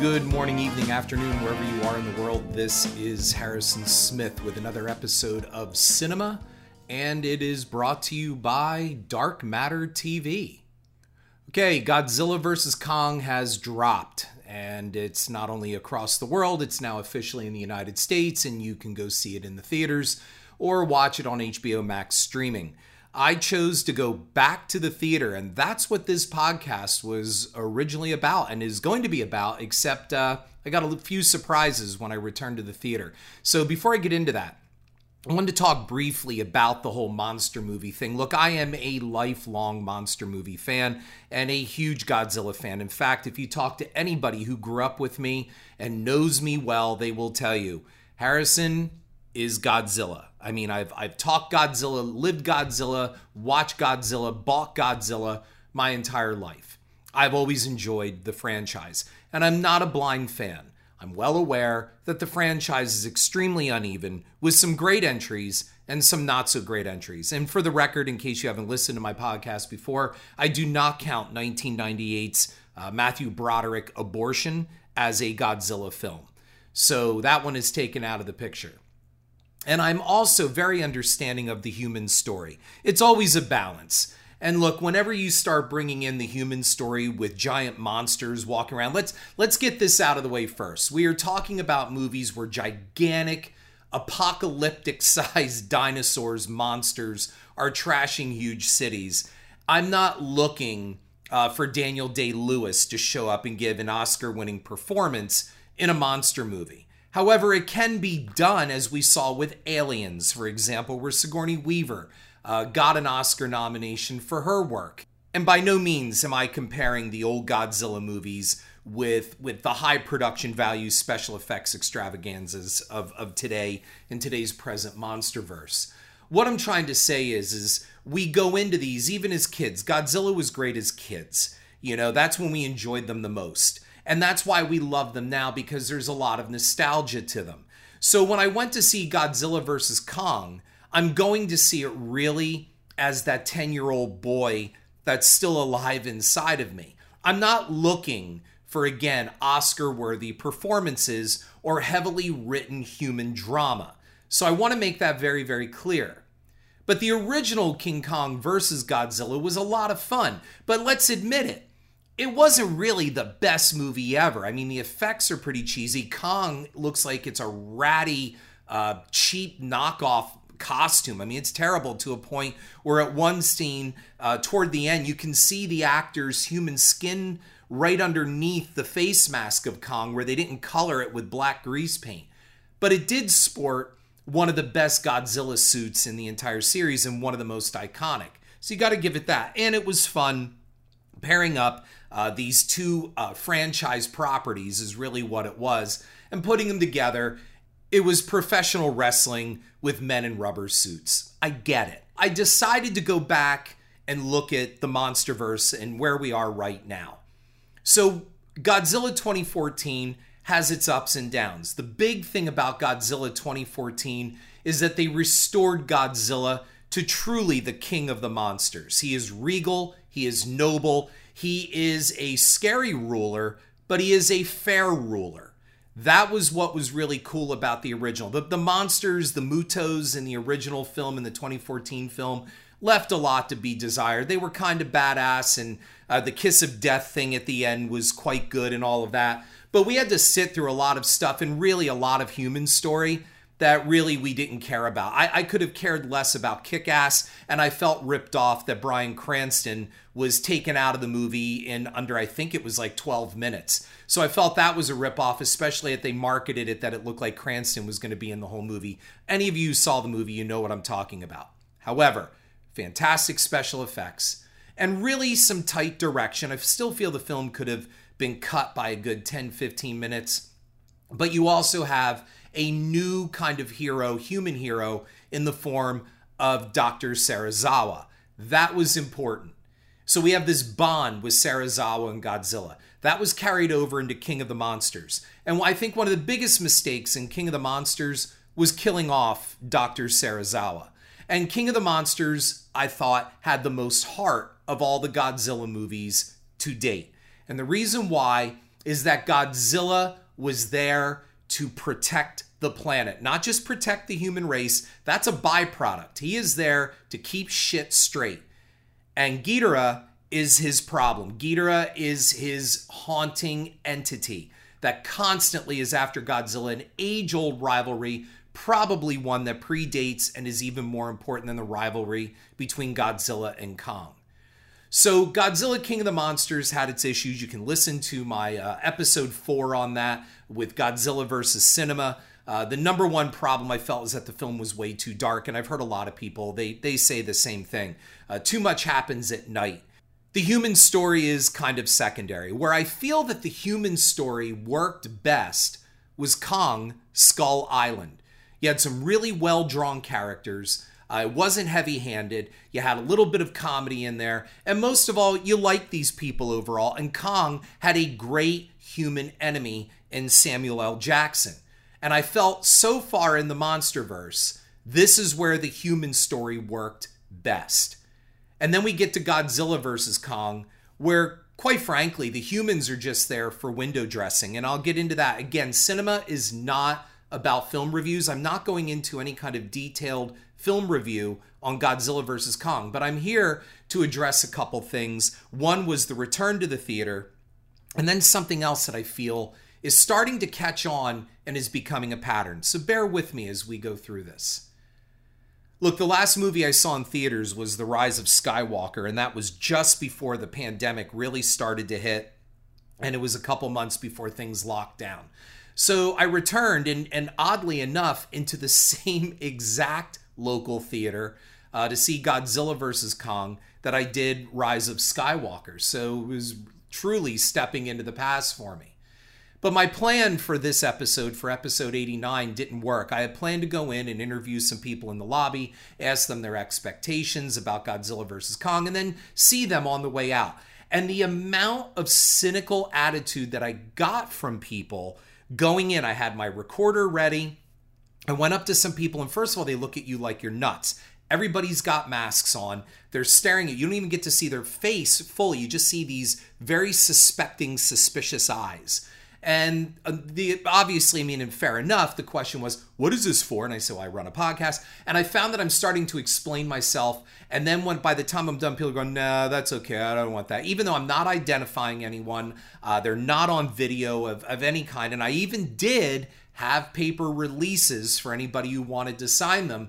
Good morning, evening, afternoon, wherever you are in the world. This is Harrison Smith with another episode of Cinema, and it is brought to you by Dark Matter TV. Okay, Godzilla vs. Kong has dropped, and it's not only across the world, it's now officially in the United States, and you can go see it in the theaters or watch it on HBO Max streaming. I chose to go back to the theater, and that's what this podcast was originally about and is going to be about, except uh, I got a few surprises when I returned to the theater. So before I get into that, I wanted to talk briefly about the whole monster movie thing. Look, I am a lifelong monster movie fan and a huge Godzilla fan. In fact, if you talk to anybody who grew up with me and knows me well, they will tell you Harrison is Godzilla. I mean, I've I've talked Godzilla, lived Godzilla, watched Godzilla, bought Godzilla my entire life. I've always enjoyed the franchise, and I'm not a blind fan. I'm well aware that the franchise is extremely uneven with some great entries and some not so great entries. And for the record, in case you haven't listened to my podcast before, I do not count 1998's uh, Matthew Broderick Abortion as a Godzilla film. So that one is taken out of the picture. And I'm also very understanding of the human story. It's always a balance. And look, whenever you start bringing in the human story with giant monsters walking around, let's let's get this out of the way first. We are talking about movies where gigantic apocalyptic sized dinosaurs monsters are trashing huge cities. I'm not looking uh, for Daniel Day Lewis to show up and give an Oscar winning performance in a monster movie. However, it can be done, as we saw with Aliens, for example, where Sigourney Weaver uh, got an Oscar nomination for her work. And by no means am I comparing the old Godzilla movies with with the high production value special effects extravaganzas of, of today in today's present monsterverse. What I'm trying to say is is we go into these even as kids. Godzilla was great as kids. You know, that's when we enjoyed them the most. And that's why we love them now because there's a lot of nostalgia to them. So when I went to see Godzilla vs. Kong, I'm going to see it really as that 10 year old boy that's still alive inside of me. I'm not looking for, again, Oscar worthy performances or heavily written human drama. So I want to make that very, very clear. But the original King Kong versus Godzilla was a lot of fun. But let's admit it, it wasn't really the best movie ever. I mean, the effects are pretty cheesy. Kong looks like it's a ratty, uh, cheap knockoff costume. I mean, it's terrible to a point where at one scene, uh, toward the end, you can see the actor's human skin right underneath the face mask of Kong, where they didn't color it with black grease paint. But it did sport one of the best Godzilla suits in the entire series and one of the most iconic. So you got to give it that. And it was fun pairing up uh, these two uh, franchise properties is really what it was, and putting them together. It was professional wrestling with men in rubber suits. I get it. I decided to go back and look at the Monsterverse and where we are right now. So, Godzilla 2014 has its ups and downs. The big thing about Godzilla 2014 is that they restored Godzilla to truly the king of the monsters. He is regal, he is noble, he is a scary ruler, but he is a fair ruler. That was what was really cool about the original. The, the monsters, the Mutos in the original film, in the 2014 film, left a lot to be desired. They were kind of badass, and uh, the kiss of death thing at the end was quite good and all of that. But we had to sit through a lot of stuff and really a lot of human story that really we didn't care about. I, I could have cared less about Kick Ass, and I felt ripped off that Bryan Cranston was taken out of the movie in under, I think it was like 12 minutes. So I felt that was a ripoff, especially if they marketed it that it looked like Cranston was going to be in the whole movie. Any of you saw the movie, you know what I'm talking about. However, fantastic special effects and really some tight direction. I still feel the film could have been cut by a good 10 15 minutes. But you also have a new kind of hero, human hero, in the form of Dr. Serizawa. That was important. So we have this bond with Serizawa and Godzilla. That was carried over into King of the Monsters. And I think one of the biggest mistakes in King of the Monsters was killing off Dr. Serizawa. And King of the Monsters, I thought, had the most heart of all the Godzilla movies to date. And the reason why is that Godzilla was there to protect the planet, not just protect the human race. That's a byproduct. He is there to keep shit straight. And Ghidorah is his problem. Ghidorah is his haunting entity that constantly is after Godzilla, an age old rivalry, probably one that predates and is even more important than the rivalry between Godzilla and Kong. So, Godzilla King of the Monsters had its issues. You can listen to my uh, episode four on that with Godzilla versus Cinema. Uh, the number one problem I felt was that the film was way too dark, and I've heard a lot of people they they say the same thing. Uh, too much happens at night. The human story is kind of secondary. Where I feel that the human story worked best was Kong Skull Island. You had some really well drawn characters. Uh, it wasn't heavy handed. You had a little bit of comedy in there. And most of all, you liked these people overall. And Kong had a great human enemy in Samuel L. Jackson. And I felt so far in the Monsterverse, this is where the human story worked best. And then we get to Godzilla versus Kong, where quite frankly, the humans are just there for window dressing. And I'll get into that. Again, cinema is not about film reviews. I'm not going into any kind of detailed film review on Godzilla vs. Kong, but I'm here to address a couple things. One was the return to the theater, and then something else that I feel is starting to catch on and is becoming a pattern. So bear with me as we go through this. Look, the last movie I saw in theaters was The Rise of Skywalker, and that was just before the pandemic really started to hit, and it was a couple months before things locked down. So I returned, and, and oddly enough, into the same exact local theater uh, to see Godzilla vs. Kong that I did Rise of Skywalker. So it was truly stepping into the past for me. But my plan for this episode, for episode 89, didn't work. I had planned to go in and interview some people in the lobby, ask them their expectations about Godzilla vs. Kong, and then see them on the way out. And the amount of cynical attitude that I got from people going in, I had my recorder ready. I went up to some people, and first of all, they look at you like you're nuts. Everybody's got masks on. They're staring at you. You don't even get to see their face fully. You just see these very suspecting, suspicious eyes. And uh, the obviously, I mean, and fair enough, the question was, what is this for? And I said, well, I run a podcast. And I found that I'm starting to explain myself. And then when by the time I'm done, people going, no, that's okay. I don't want that. Even though I'm not identifying anyone, uh, they're not on video of, of any kind. And I even did have paper releases for anybody who wanted to sign them.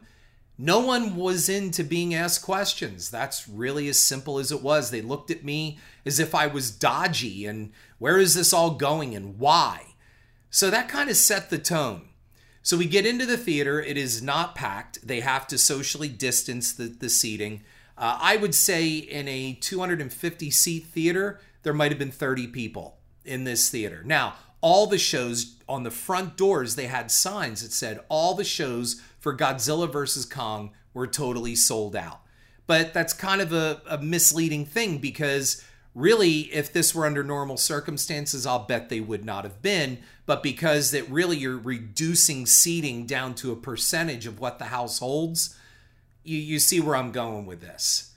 No one was into being asked questions. That's really as simple as it was. They looked at me as if I was dodgy and where is this all going and why? So that kind of set the tone. So we get into the theater. It is not packed. They have to socially distance the, the seating. Uh, I would say in a 250 seat theater, there might have been 30 people in this theater. Now, all the shows on the front doors, they had signs that said all the shows for Godzilla vs. Kong were totally sold out. But that's kind of a, a misleading thing because really, if this were under normal circumstances, I'll bet they would not have been. But because that really you're reducing seating down to a percentage of what the house holds, you, you see where I'm going with this.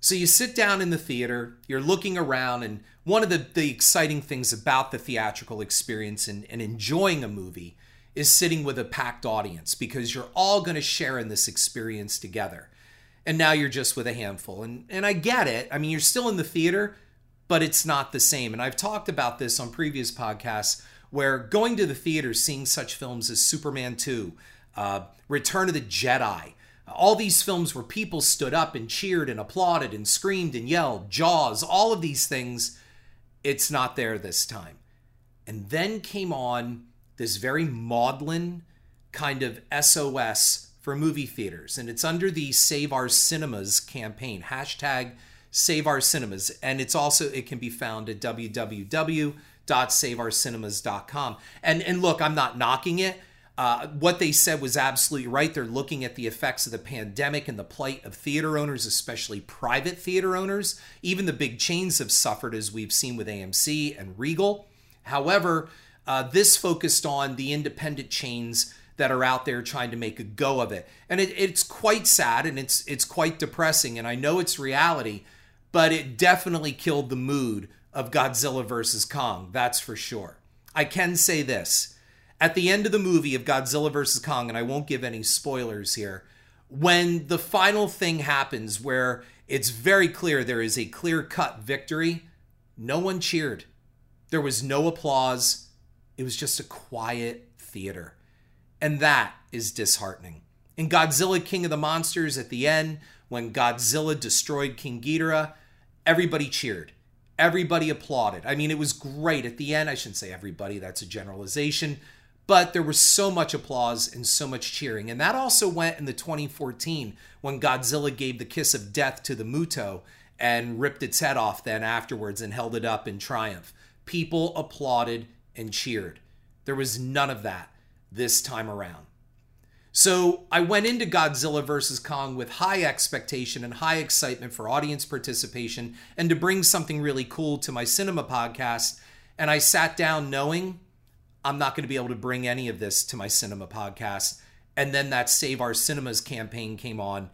So you sit down in the theater, you're looking around, and one of the, the exciting things about the theatrical experience and, and enjoying a movie is sitting with a packed audience because you're all going to share in this experience together. And now you're just with a handful. And and I get it. I mean, you're still in the theater, but it's not the same. And I've talked about this on previous podcasts where going to the theater, seeing such films as Superman 2, uh, Return of the Jedi, all these films where people stood up and cheered and applauded and screamed and yelled, Jaws, all of these things, it's not there this time. And then came on this very maudlin kind of SOS for movie theaters. And it's under the Save Our Cinemas campaign, hashtag Save Our Cinemas. And it's also, it can be found at www.saveourcinemas.com. And, and look, I'm not knocking it. Uh, what they said was absolutely right. They're looking at the effects of the pandemic and the plight of theater owners, especially private theater owners. Even the big chains have suffered, as we've seen with AMC and Regal. However, uh, this focused on the independent chains that are out there trying to make a go of it, and it, it's quite sad and it's it's quite depressing. And I know it's reality, but it definitely killed the mood of Godzilla vs. Kong, that's for sure. I can say this. At the end of the movie of Godzilla vs. Kong, and I won't give any spoilers here, when the final thing happens where it's very clear there is a clear cut victory, no one cheered. There was no applause. It was just a quiet theater. And that is disheartening. In Godzilla King of the Monsters at the end, when Godzilla destroyed King Ghidorah, everybody cheered. Everybody applauded. I mean, it was great. At the end, I shouldn't say everybody, that's a generalization, but there was so much applause and so much cheering. And that also went in the 2014 when Godzilla gave the kiss of death to the Muto and ripped its head off then afterwards and held it up in triumph. People applauded and cheered. There was none of that this time around. So I went into Godzilla vs. Kong with high expectation and high excitement for audience participation and to bring something really cool to my cinema podcast. And I sat down knowing I'm not going to be able to bring any of this to my cinema podcast. And then that Save Our Cinemas campaign came on,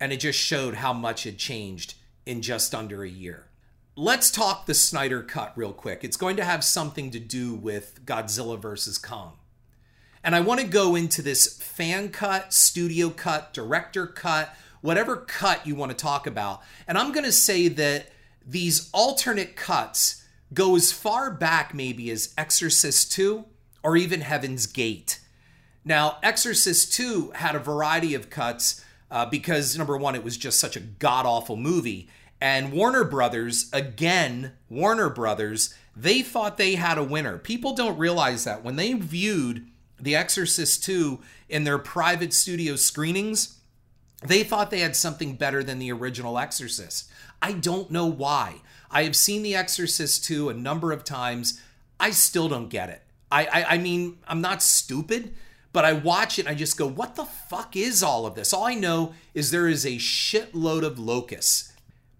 and it just showed how much had changed in just under a year. Let's talk the Snyder Cut real quick. It's going to have something to do with Godzilla vs. Kong. And I want to go into this fan cut, studio cut, director cut, whatever cut you want to talk about. And I'm going to say that these alternate cuts go as far back, maybe, as Exorcist 2 or even Heaven's Gate. Now, Exorcist 2 had a variety of cuts uh, because, number one, it was just such a god awful movie. And Warner Brothers, again, Warner Brothers, they thought they had a winner. People don't realize that when they viewed the Exorcist 2 in their private studio screenings, they thought they had something better than the original Exorcist. I don't know why. I have seen The Exorcist 2 a number of times. I still don't get it. I, I, I mean, I'm not stupid, but I watch it I just go, what the fuck is all of this? All I know is there is a shitload of locusts.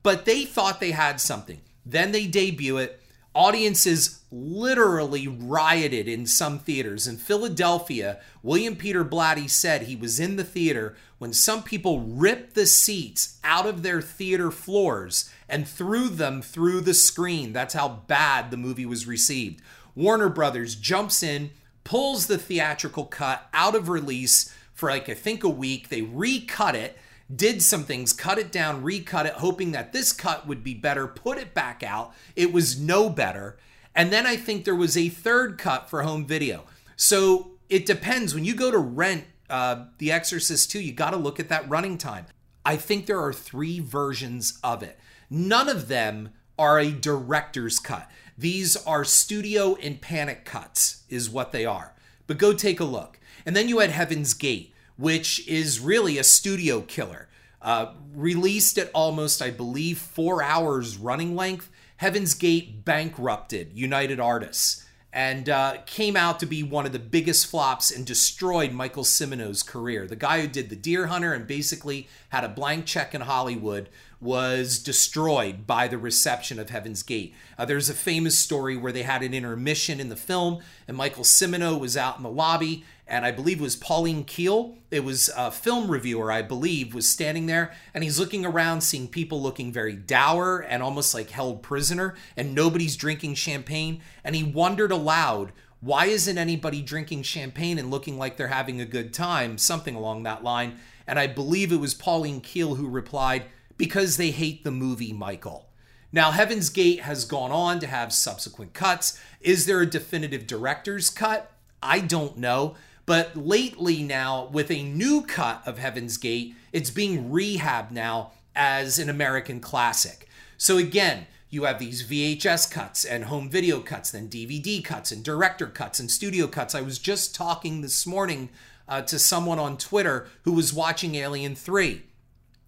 But they thought they had something. Then they debut it. Audiences literally rioted in some theaters. In Philadelphia, William Peter Blatty said he was in the theater when some people ripped the seats out of their theater floors and threw them through the screen. That's how bad the movie was received. Warner Brothers jumps in, pulls the theatrical cut out of release for like I think a week. They recut it did some things, cut it down, recut it, hoping that this cut would be better, put it back out. It was no better. And then I think there was a third cut for home video. So it depends. When you go to rent uh, The Exorcist 2, you got to look at that running time. I think there are three versions of it. None of them are a director's cut. These are studio and panic cuts, is what they are. But go take a look. And then you had Heaven's Gate which is really a studio killer. Uh, released at almost, I believe, four hours running length, Heaven's Gate bankrupted United Artists and uh, came out to be one of the biggest flops and destroyed Michael Cimino's career. The guy who did The Deer Hunter and basically had a blank check in Hollywood was destroyed by the reception of Heaven's Gate. Uh, there's a famous story where they had an intermission in the film, and Michael Cimino was out in the lobby, and I believe it was Pauline Kael. It was a film reviewer, I believe, was standing there, and he's looking around, seeing people looking very dour and almost like held prisoner, and nobody's drinking champagne, and he wondered aloud. Why isn't anybody drinking champagne and looking like they're having a good time? Something along that line. And I believe it was Pauline Kael who replied, because they hate the movie Michael. Now, Heaven's Gate has gone on to have subsequent cuts. Is there a definitive director's cut? I don't know. But lately, now, with a new cut of Heaven's Gate, it's being rehabbed now as an American classic. So, again, you have these VHS cuts and home video cuts, then DVD cuts and director cuts and studio cuts. I was just talking this morning uh, to someone on Twitter who was watching Alien 3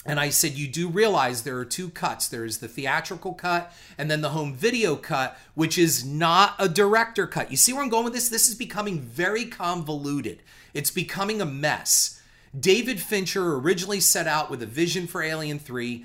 and I said, You do realize there are two cuts. There is the theatrical cut and then the home video cut, which is not a director cut. You see where I'm going with this? This is becoming very convoluted. It's becoming a mess. David Fincher originally set out with a vision for Alien 3.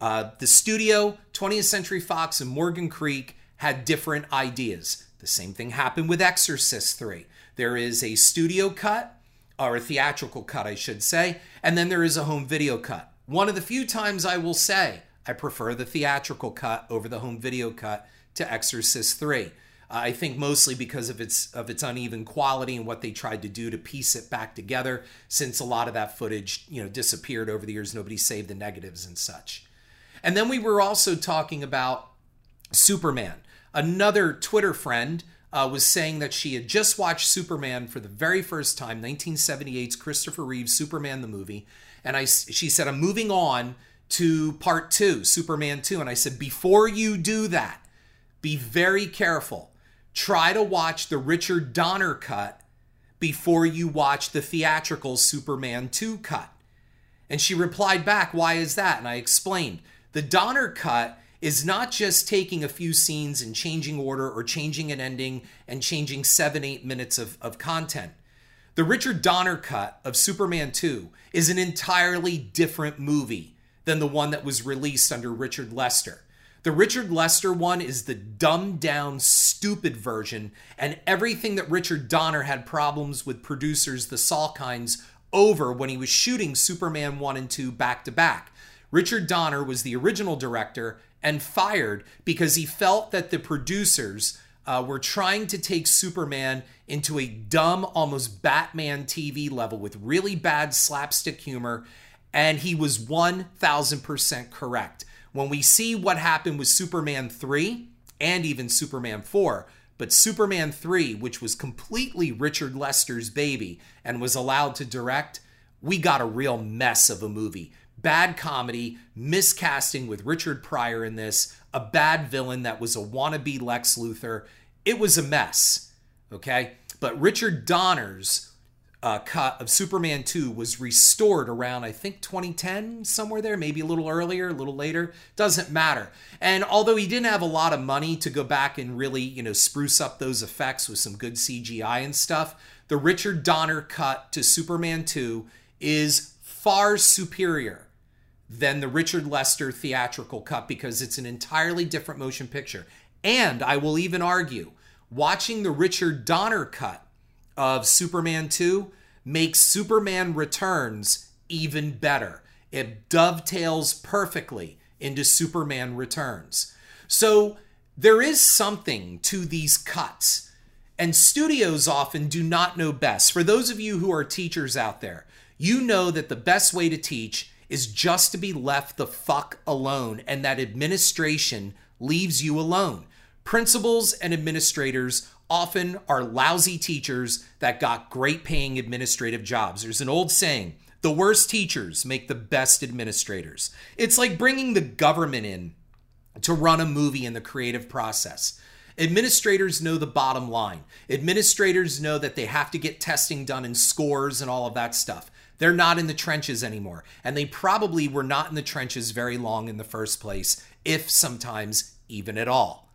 Uh, the studio, 20th Century Fox, and Morgan Creek had different ideas. The same thing happened with Exorcist 3. There is a studio cut, or a theatrical cut, I should say, and then there is a home video cut. One of the few times I will say I prefer the theatrical cut over the home video cut to Exorcist 3. I think mostly because of its of its uneven quality and what they tried to do to piece it back together. Since a lot of that footage, you know, disappeared over the years, nobody saved the negatives and such. And then we were also talking about Superman. Another Twitter friend uh, was saying that she had just watched Superman for the very first time, 1978's Christopher Reeves Superman the movie, and I she said I'm moving on to part two, Superman 2, and I said before you do that, be very careful try to watch the Richard Donner cut before you watch the theatrical Superman 2 cut. And she replied back, Why is that? And I explained the Donner cut is not just taking a few scenes and changing order or changing an ending and changing seven, eight minutes of, of content. The Richard Donner cut of Superman 2 is an entirely different movie than the one that was released under Richard Lester. The Richard Lester one is the dumbed down, stupid version, and everything that Richard Donner had problems with producers, the Salkinds, over when he was shooting Superman 1 and 2 back to back. Richard Donner was the original director and fired because he felt that the producers uh, were trying to take Superman into a dumb, almost Batman TV level with really bad slapstick humor, and he was 1000% correct when we see what happened with Superman 3 and even Superman 4, but Superman 3, which was completely Richard Lester's baby and was allowed to direct, we got a real mess of a movie. Bad comedy, miscasting with Richard Pryor in this, a bad villain that was a wannabe Lex Luthor. It was a mess, okay? But Richard Donner's uh, cut of Superman 2 was restored around, I think, 2010, somewhere there, maybe a little earlier, a little later. Doesn't matter. And although he didn't have a lot of money to go back and really, you know, spruce up those effects with some good CGI and stuff, the Richard Donner cut to Superman 2 is far superior than the Richard Lester theatrical cut because it's an entirely different motion picture. And I will even argue, watching the Richard Donner cut of Superman 2 makes Superman Returns even better. It dovetails perfectly into Superman Returns. So there is something to these cuts, and studios often do not know best. For those of you who are teachers out there, you know that the best way to teach is just to be left the fuck alone, and that administration leaves you alone. Principals and administrators often are lousy teachers that got great paying administrative jobs. There's an old saying the worst teachers make the best administrators. It's like bringing the government in to run a movie in the creative process. Administrators know the bottom line. Administrators know that they have to get testing done and scores and all of that stuff. They're not in the trenches anymore. And they probably were not in the trenches very long in the first place, if sometimes even at all.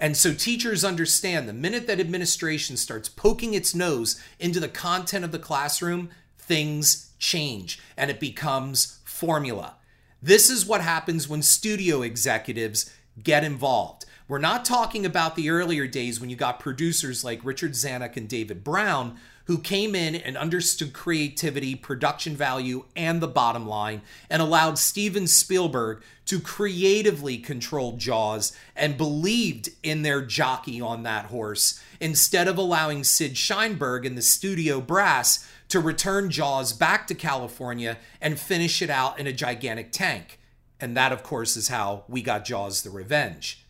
And so teachers understand the minute that administration starts poking its nose into the content of the classroom, things change and it becomes formula. This is what happens when studio executives get involved. We're not talking about the earlier days when you got producers like Richard Zanuck and David Brown who came in and understood creativity, production value, and the bottom line, and allowed Steven Spielberg to creatively control Jaws and believed in their jockey on that horse, instead of allowing Sid Sheinberg and the studio brass to return Jaws back to California and finish it out in a gigantic tank. And that, of course, is how we got Jaws the Revenge.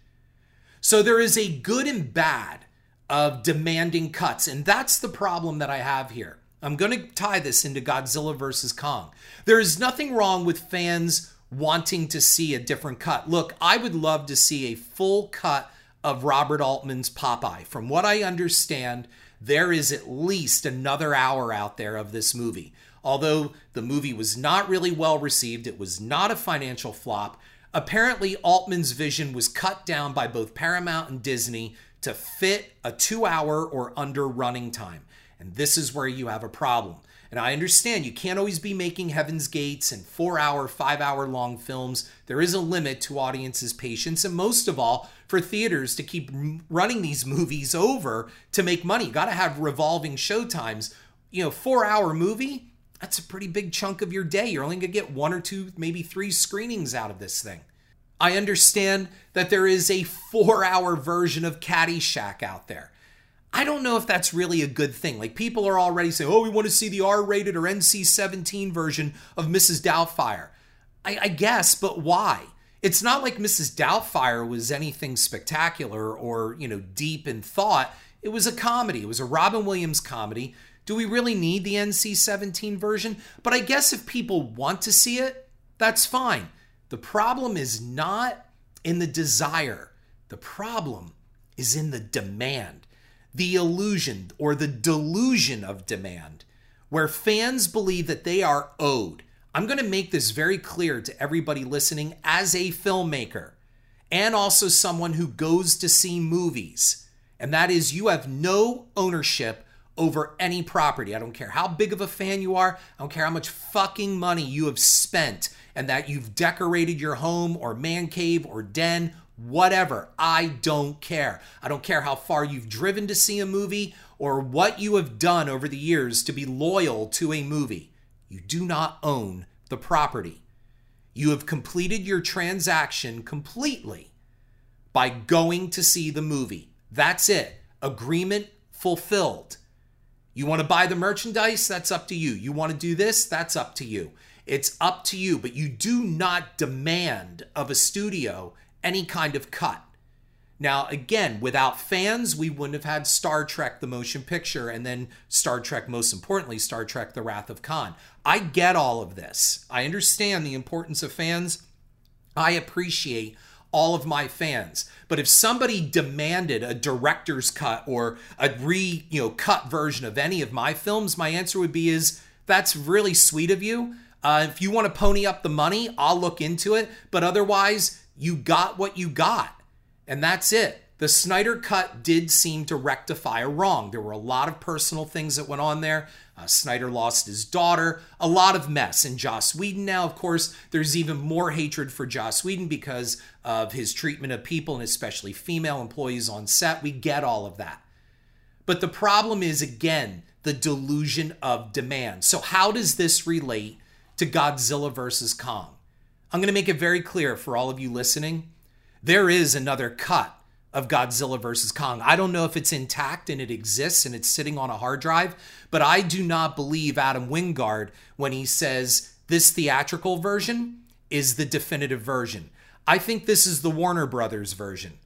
So there is a good and bad of demanding cuts. And that's the problem that I have here. I'm going to tie this into Godzilla versus Kong. There is nothing wrong with fans wanting to see a different cut. Look, I would love to see a full cut of Robert Altman's Popeye. From what I understand, there is at least another hour out there of this movie. Although the movie was not really well received, it was not a financial flop. Apparently, Altman's vision was cut down by both Paramount and Disney to fit a two hour or under running time. And this is where you have a problem. And I understand you can't always be making Heaven's Gates and four hour, five hour long films. There is a limit to audiences' patience, and most of all, for theaters to keep running these movies over to make money. You got to have revolving show times. You know, four hour movie, that's a pretty big chunk of your day. You're only going to get one or two, maybe three screenings out of this thing. I understand that there is a four hour version of Caddyshack out there. I don't know if that's really a good thing. Like, people are already saying, oh, we want to see the R rated or NC 17 version of Mrs. Doubtfire. I, I, guess, but why? It's not like Mrs. Doubtfire was anything spectacular or, you know, deep in thought. It was a comedy, it was a Robin Williams comedy. Do we really need the NC 17 version? But I guess if people want to see it, that's fine. The problem is not in the desire, the problem is in the demand, the illusion or the delusion of demand, where fans believe that they are owed. I'm going to make this very clear to everybody listening as a filmmaker and also someone who goes to see movies. And that is, you have no ownership over any property. I don't care how big of a fan you are, I don't care how much fucking money you have spent and that you've decorated your home or man cave or den, whatever. I don't care. I don't care how far you've driven to see a movie or what you have done over the years to be loyal to a movie. You do not own the property. You have completed your transaction completely by going to see the movie. That's it. Agreement fulfilled. You want to buy the merchandise? That's up to you. You want to do this? That's up to you. It's up to you, but you do not demand of a studio any kind of cut. Now, again, without fans, we wouldn't have had Star Trek, the motion picture, and then Star Trek, most importantly, Star Trek, The Wrath of Khan. I get all of this. I understand the importance of fans. I appreciate all of my fans. But if somebody demanded a director's cut or a re, you know, cut version of any of my films, my answer would be is that's really sweet of you, uh, if you want to pony up the money, I'll look into it. But otherwise, you got what you got. And that's it. The Snyder cut did seem to rectify a wrong. There were a lot of personal things that went on there. Uh, Snyder lost his daughter, a lot of mess. And Joss Whedon now, of course, there's even more hatred for Joss Whedon because of his treatment of people and especially female employees on set. We get all of that. But the problem is, again, the delusion of demand. So, how does this relate to Godzilla vs. Kong. I'm going to make it very clear for all of you listening there is another cut of Godzilla vs. Kong. I don't know if it's intact and it exists and it's sitting on a hard drive, but I do not believe Adam Wingard when he says this theatrical version is the definitive version. I think this is the Warner Brothers version.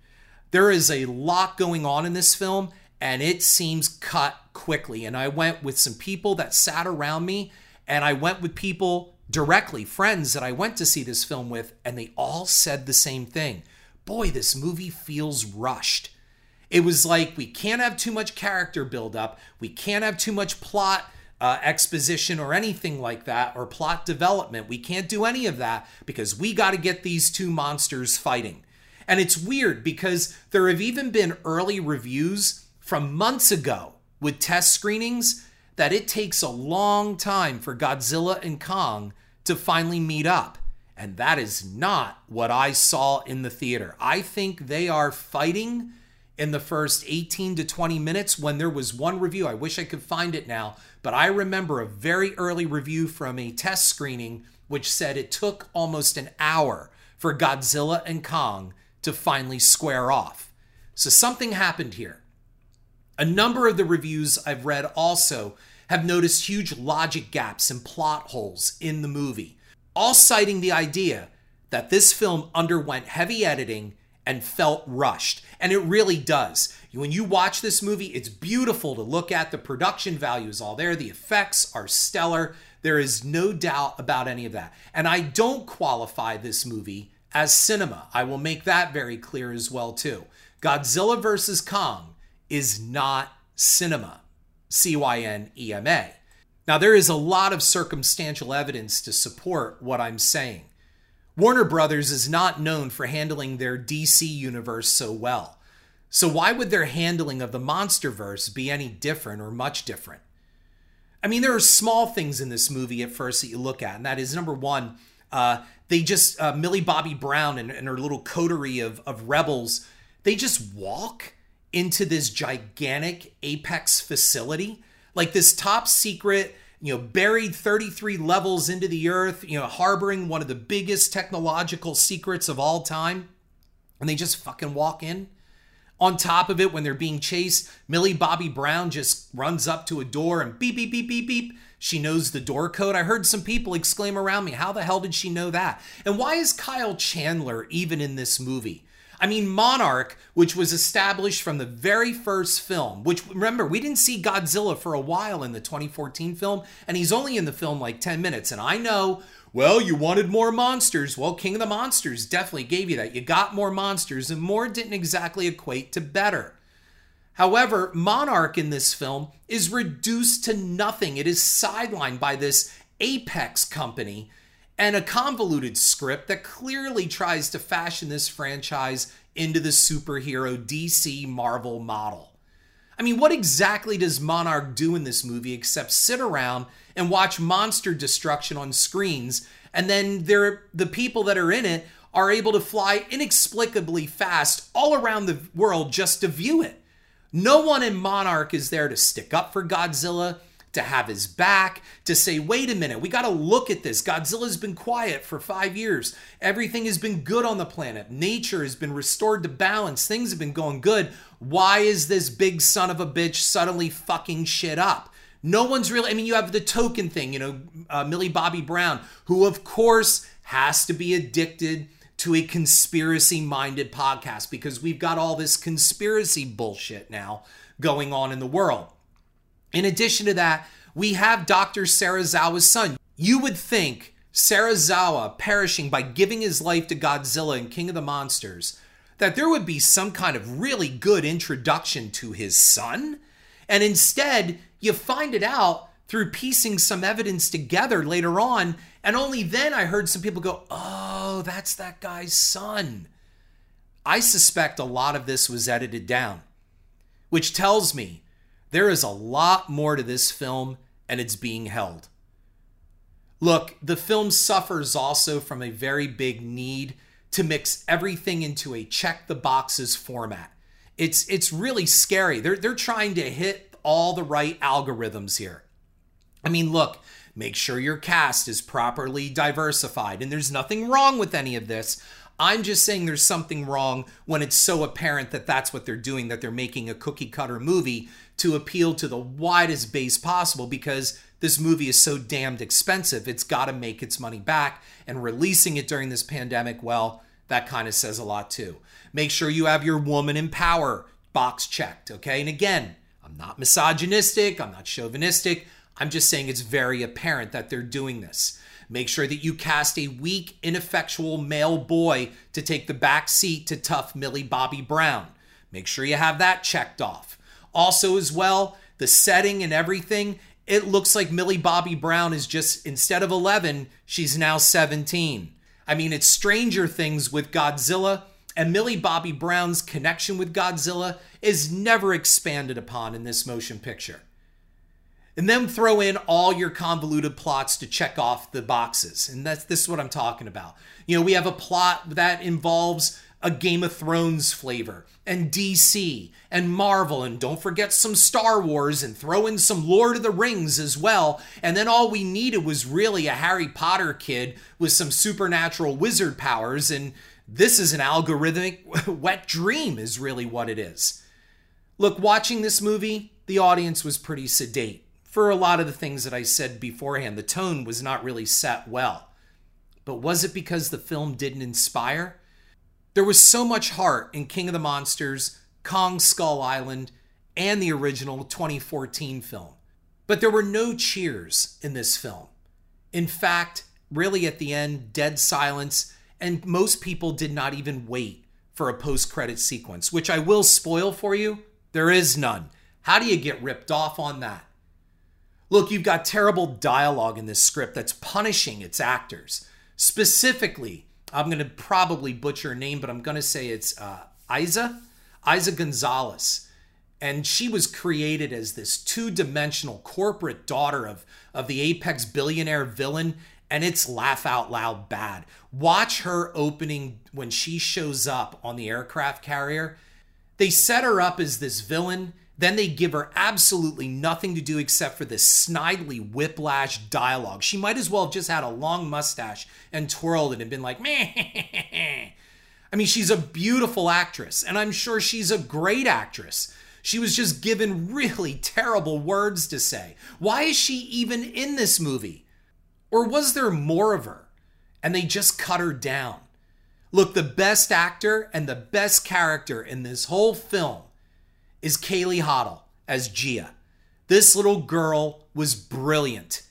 There is a lot going on in this film and it seems cut quickly. And I went with some people that sat around me and I went with people directly, friends that I went to see this film with, and they all said the same thing. Boy, this movie feels rushed. It was like we can't have too much character buildup, we can't have too much plot uh, exposition or anything like that, or plot development. We can't do any of that because we got to get these two monsters fighting. And it's weird because there have even been early reviews from months ago with test screenings that it takes a long time for Godzilla and Kong to finally meet up. And that is not what I saw in the theater. I think they are fighting in the first 18 to 20 minutes when there was one review. I wish I could find it now, but I remember a very early review from a test screening which said it took almost an hour for Godzilla and Kong to finally square off. So something happened here. A number of the reviews I've read also have noticed huge logic gaps and plot holes in the movie, all citing the idea that this film underwent heavy editing and felt rushed. And it really does. When you watch this movie, it's beautiful to look at. The production value is all there, the effects are stellar. There is no doubt about any of that. And I don't qualify this movie as cinema. I will make that very clear as well too. Godzilla vs. Kong is not cinema. C Y N E M A. Now, there is a lot of circumstantial evidence to support what I'm saying. Warner Brothers is not known for handling their DC universe so well. So, why would their handling of the Monsterverse be any different or much different? I mean, there are small things in this movie at first that you look at, and that is number one, uh, they just, uh, Millie Bobby Brown and, and her little coterie of, of rebels, they just walk into this gigantic Apex facility, like this top secret, you know, buried 33 levels into the earth, you know, harboring one of the biggest technological secrets of all time. And they just fucking walk in. On top of it, when they're being chased, Millie Bobby Brown just runs up to a door and beep, beep, beep, beep, beep. She knows the door code. I heard some people exclaim around me, How the hell did she know that? And why is Kyle Chandler even in this movie? I mean, Monarch, which was established from the very first film, which remember, we didn't see Godzilla for a while in the 2014 film, and he's only in the film like 10 minutes. And I know, well, you wanted more monsters. Well, King of the Monsters definitely gave you that. You got more monsters, and more didn't exactly equate to better. However, Monarch in this film is reduced to nothing. It is sidelined by this Apex company and a convoluted script that clearly tries to fashion this franchise into the superhero DC Marvel model. I mean, what exactly does Monarch do in this movie except sit around and watch monster destruction on screens, and then they're, the people that are in it are able to fly inexplicably fast all around the world just to view it? No one in Monarch is there to stick up for Godzilla to have his back, to say, wait a minute, we got to look at this. Godzilla's been quiet for five years. Everything has been good on the planet. Nature has been restored to balance. Things have been going good. Why is this big son of a bitch suddenly fucking shit up? No one's really, I mean, you have the token thing, you know, uh, Millie Bobby Brown, who of course has to be addicted to a conspiracy minded podcast because we've got all this conspiracy bullshit now going on in the world. In addition to that, we have Dr. Serizawa's son. You would think Serizawa perishing by giving his life to Godzilla and King of the Monsters, that there would be some kind of really good introduction to his son. And instead, you find it out through piecing some evidence together later on. And only then I heard some people go, oh, that's that guy's son. I suspect a lot of this was edited down, which tells me there is a lot more to this film, and it's being held. Look, the film suffers also from a very big need to mix everything into a check the boxes format. It's it's really scary. They're they're trying to hit all the right algorithms here. I mean, look, make sure your cast is properly diversified and there's nothing wrong with any of this. I'm just saying there's something wrong when it's so apparent that that's what they're doing that they're making a cookie cutter movie to appeal to the widest base possible because this movie is so damned expensive. It's got to make its money back. And releasing it during this pandemic, well, that kind of says a lot too. Make sure you have your woman in power box checked, okay? And again, I'm not misogynistic, I'm not chauvinistic. I'm just saying it's very apparent that they're doing this. Make sure that you cast a weak, ineffectual male boy to take the back seat to tough Millie Bobby Brown. Make sure you have that checked off. Also, as well, the setting and everything, it looks like Millie Bobby Brown is just, instead of 11, she's now 17. I mean, it's Stranger Things with Godzilla, and Millie Bobby Brown's connection with Godzilla is never expanded upon in this motion picture. And then throw in all your convoluted plots to check off the boxes. And that's this is what I'm talking about. You know, we have a plot that involves a Game of Thrones flavor, and DC, and Marvel, and don't forget some Star Wars, and throw in some Lord of the Rings as well. And then all we needed was really a Harry Potter kid with some supernatural wizard powers, and this is an algorithmic wet dream, is really what it is. Look, watching this movie, the audience was pretty sedate. For a lot of the things that I said beforehand, the tone was not really set well. But was it because the film didn't inspire? There was so much heart in King of the Monsters, Kong Skull Island, and the original 2014 film. But there were no cheers in this film. In fact, really at the end, dead silence, and most people did not even wait for a post credit sequence, which I will spoil for you. There is none. How do you get ripped off on that? Look, you've got terrible dialogue in this script that's punishing its actors. Specifically, I'm going to probably butcher her name, but I'm going to say it's uh, Isa, Eiza Gonzalez. And she was created as this two dimensional corporate daughter of, of the apex billionaire villain, and it's laugh out loud bad. Watch her opening when she shows up on the aircraft carrier. They set her up as this villain, Then they give her absolutely nothing to do except for this snidely whiplash dialogue. She might as well have just had a long mustache and twirled it and been like, meh. I mean, she's a beautiful actress, and I'm sure she's a great actress. She was just given really terrible words to say. Why is she even in this movie? Or was there more of her and they just cut her down? Look, the best actor and the best character in this whole film is Kaylee Hottle as Jia. This little girl was brilliant.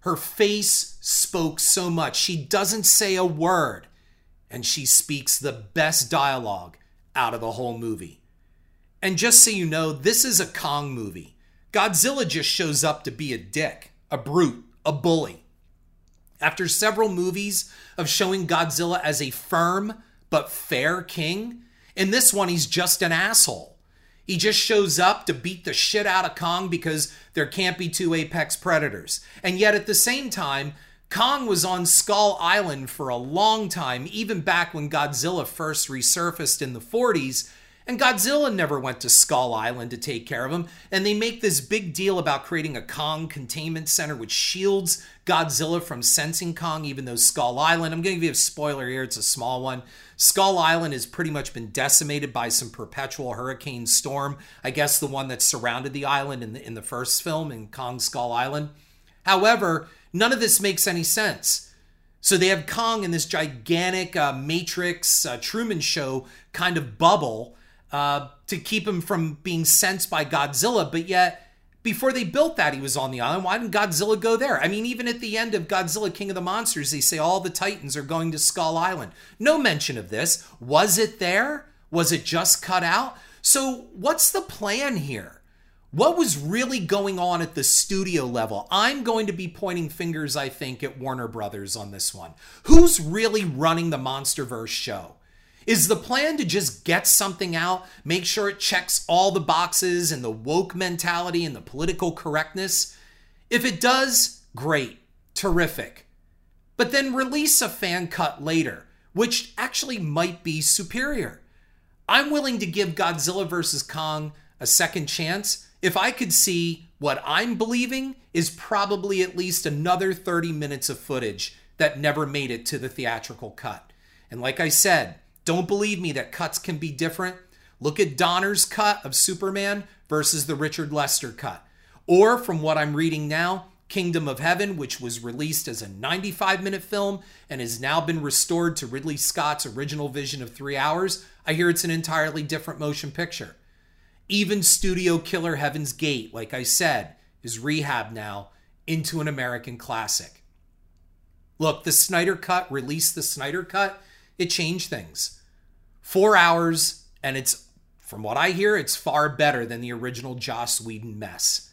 Her face spoke so much. She doesn't say a word, and she speaks the best dialogue out of the whole movie. And just so you know, this is a Kong movie. Godzilla just shows up to be a dick, a brute, a bully. After several movies of showing Godzilla as a firm but fair king, in this one he's just an asshole. He just shows up to beat the shit out of Kong because there can't be two apex predators. And yet at the same time, Kong was on Skull Island for a long time, even back when Godzilla first resurfaced in the 40s, and Godzilla never went to Skull Island to take care of him. And they make this big deal about creating a Kong containment center which shields Godzilla from sensing Kong, even though Skull Island, I'm going to give you a spoiler here, it's a small one. Skull Island has pretty much been decimated by some perpetual hurricane storm. I guess the one that surrounded the island in the, in the first film in Kong Skull Island. However, none of this makes any sense. So they have Kong in this gigantic uh, Matrix uh, Truman Show kind of bubble uh, to keep him from being sensed by Godzilla. But yet, before they built that, he was on the island. Why didn't Godzilla go there? I mean, even at the end of Godzilla King of the Monsters, they say all the Titans are going to Skull Island. No mention of this. Was it there? Was it just cut out? So, what's the plan here? What was really going on at the studio level? I'm going to be pointing fingers, I think, at Warner Brothers on this one. Who's really running the Monsterverse show? Is the plan to just get something out, make sure it checks all the boxes and the woke mentality and the political correctness? If it does, great, terrific. But then release a fan cut later, which actually might be superior. I'm willing to give Godzilla vs. Kong a second chance if I could see what I'm believing is probably at least another 30 minutes of footage that never made it to the theatrical cut. And like I said, don't believe me that cuts can be different? Look at Donner's cut of Superman versus the Richard Lester cut. Or from what I'm reading now, Kingdom of Heaven, which was released as a 95 minute film and has now been restored to Ridley Scott's original vision of three hours, I hear it's an entirely different motion picture. Even Studio Killer Heaven's Gate, like I said, is rehab now into an American classic. Look, the Snyder Cut released the Snyder Cut, it changed things four hours, and it's, from what I hear, it's far better than the original Joss Whedon mess.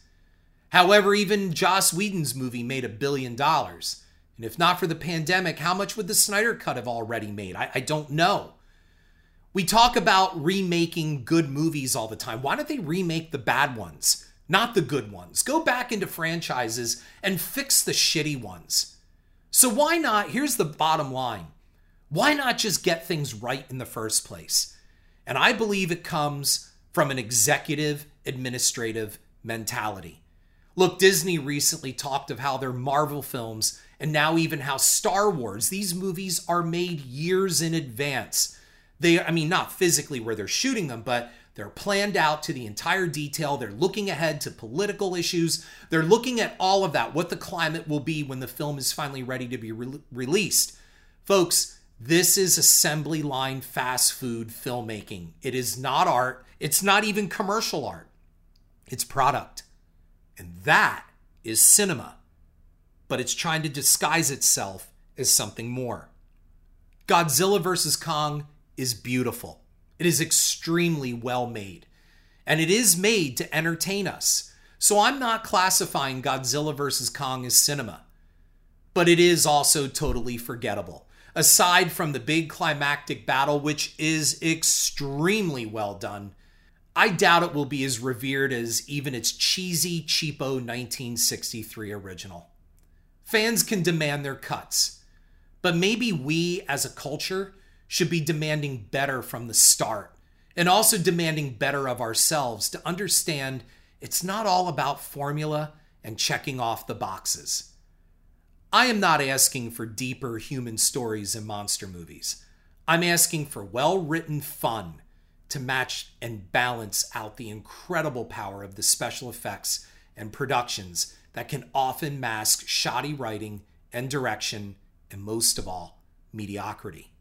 However, even Joss Whedon's movie made a billion dollars. And if not for the pandemic, how much would the Snyder Cut have already made? I, I don't know. We talk about remaking good movies all the time. Why don't they remake the bad ones, not the good ones? Go back into franchises and fix the shitty ones. So, why not? Here's the bottom line why not just get things right in the first place? And I believe it comes from an executive administrative mentality. Look, Disney recently talked of how their Marvel films and now even how Star Wars, these movies are made years in advance. They, I mean, not physically where they're shooting them, but they're planned out to the entire detail. They're looking ahead to political issues. They're looking at all of that, what the climate will be when the film is finally ready to be re- released. Folks, this is assembly line fast food filmmaking. It is not art. It's not even commercial art. It's product. And that is cinema. But it's trying to disguise itself as something more. Godzilla vs. Kong is beautiful. It is extremely well made. And it is made to entertain us. So I'm not classifying Godzilla vs. Kong as cinema. But it is also totally forgettable aside from the big climactic battle, which is extremely well done, I doubt it will be as revered as even its cheesy, cheapo 1963 original. Fans can demand their cuts, but maybe we as a culture should be demanding better from the start and also demanding better of ourselves to understand it's not all about formula and checking off the boxes. I am not asking for deeper human stories in monster movies. I'm asking for well written fun to match and balance out the incredible power of the special effects and productions that can often mask shoddy writing and direction, and most of all, mediocrity.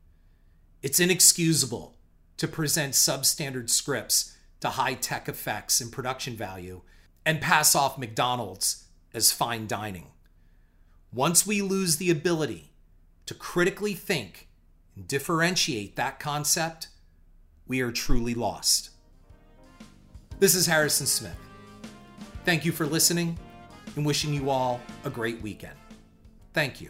It's inexcusable to present substandard scripts to high tech effects and production value and pass off McDonald's as fine dining. Once we lose the ability to critically think and differentiate that concept, we are truly lost. This is Harrison Smith. Thank you for listening and wishing you all a great weekend. Thank you.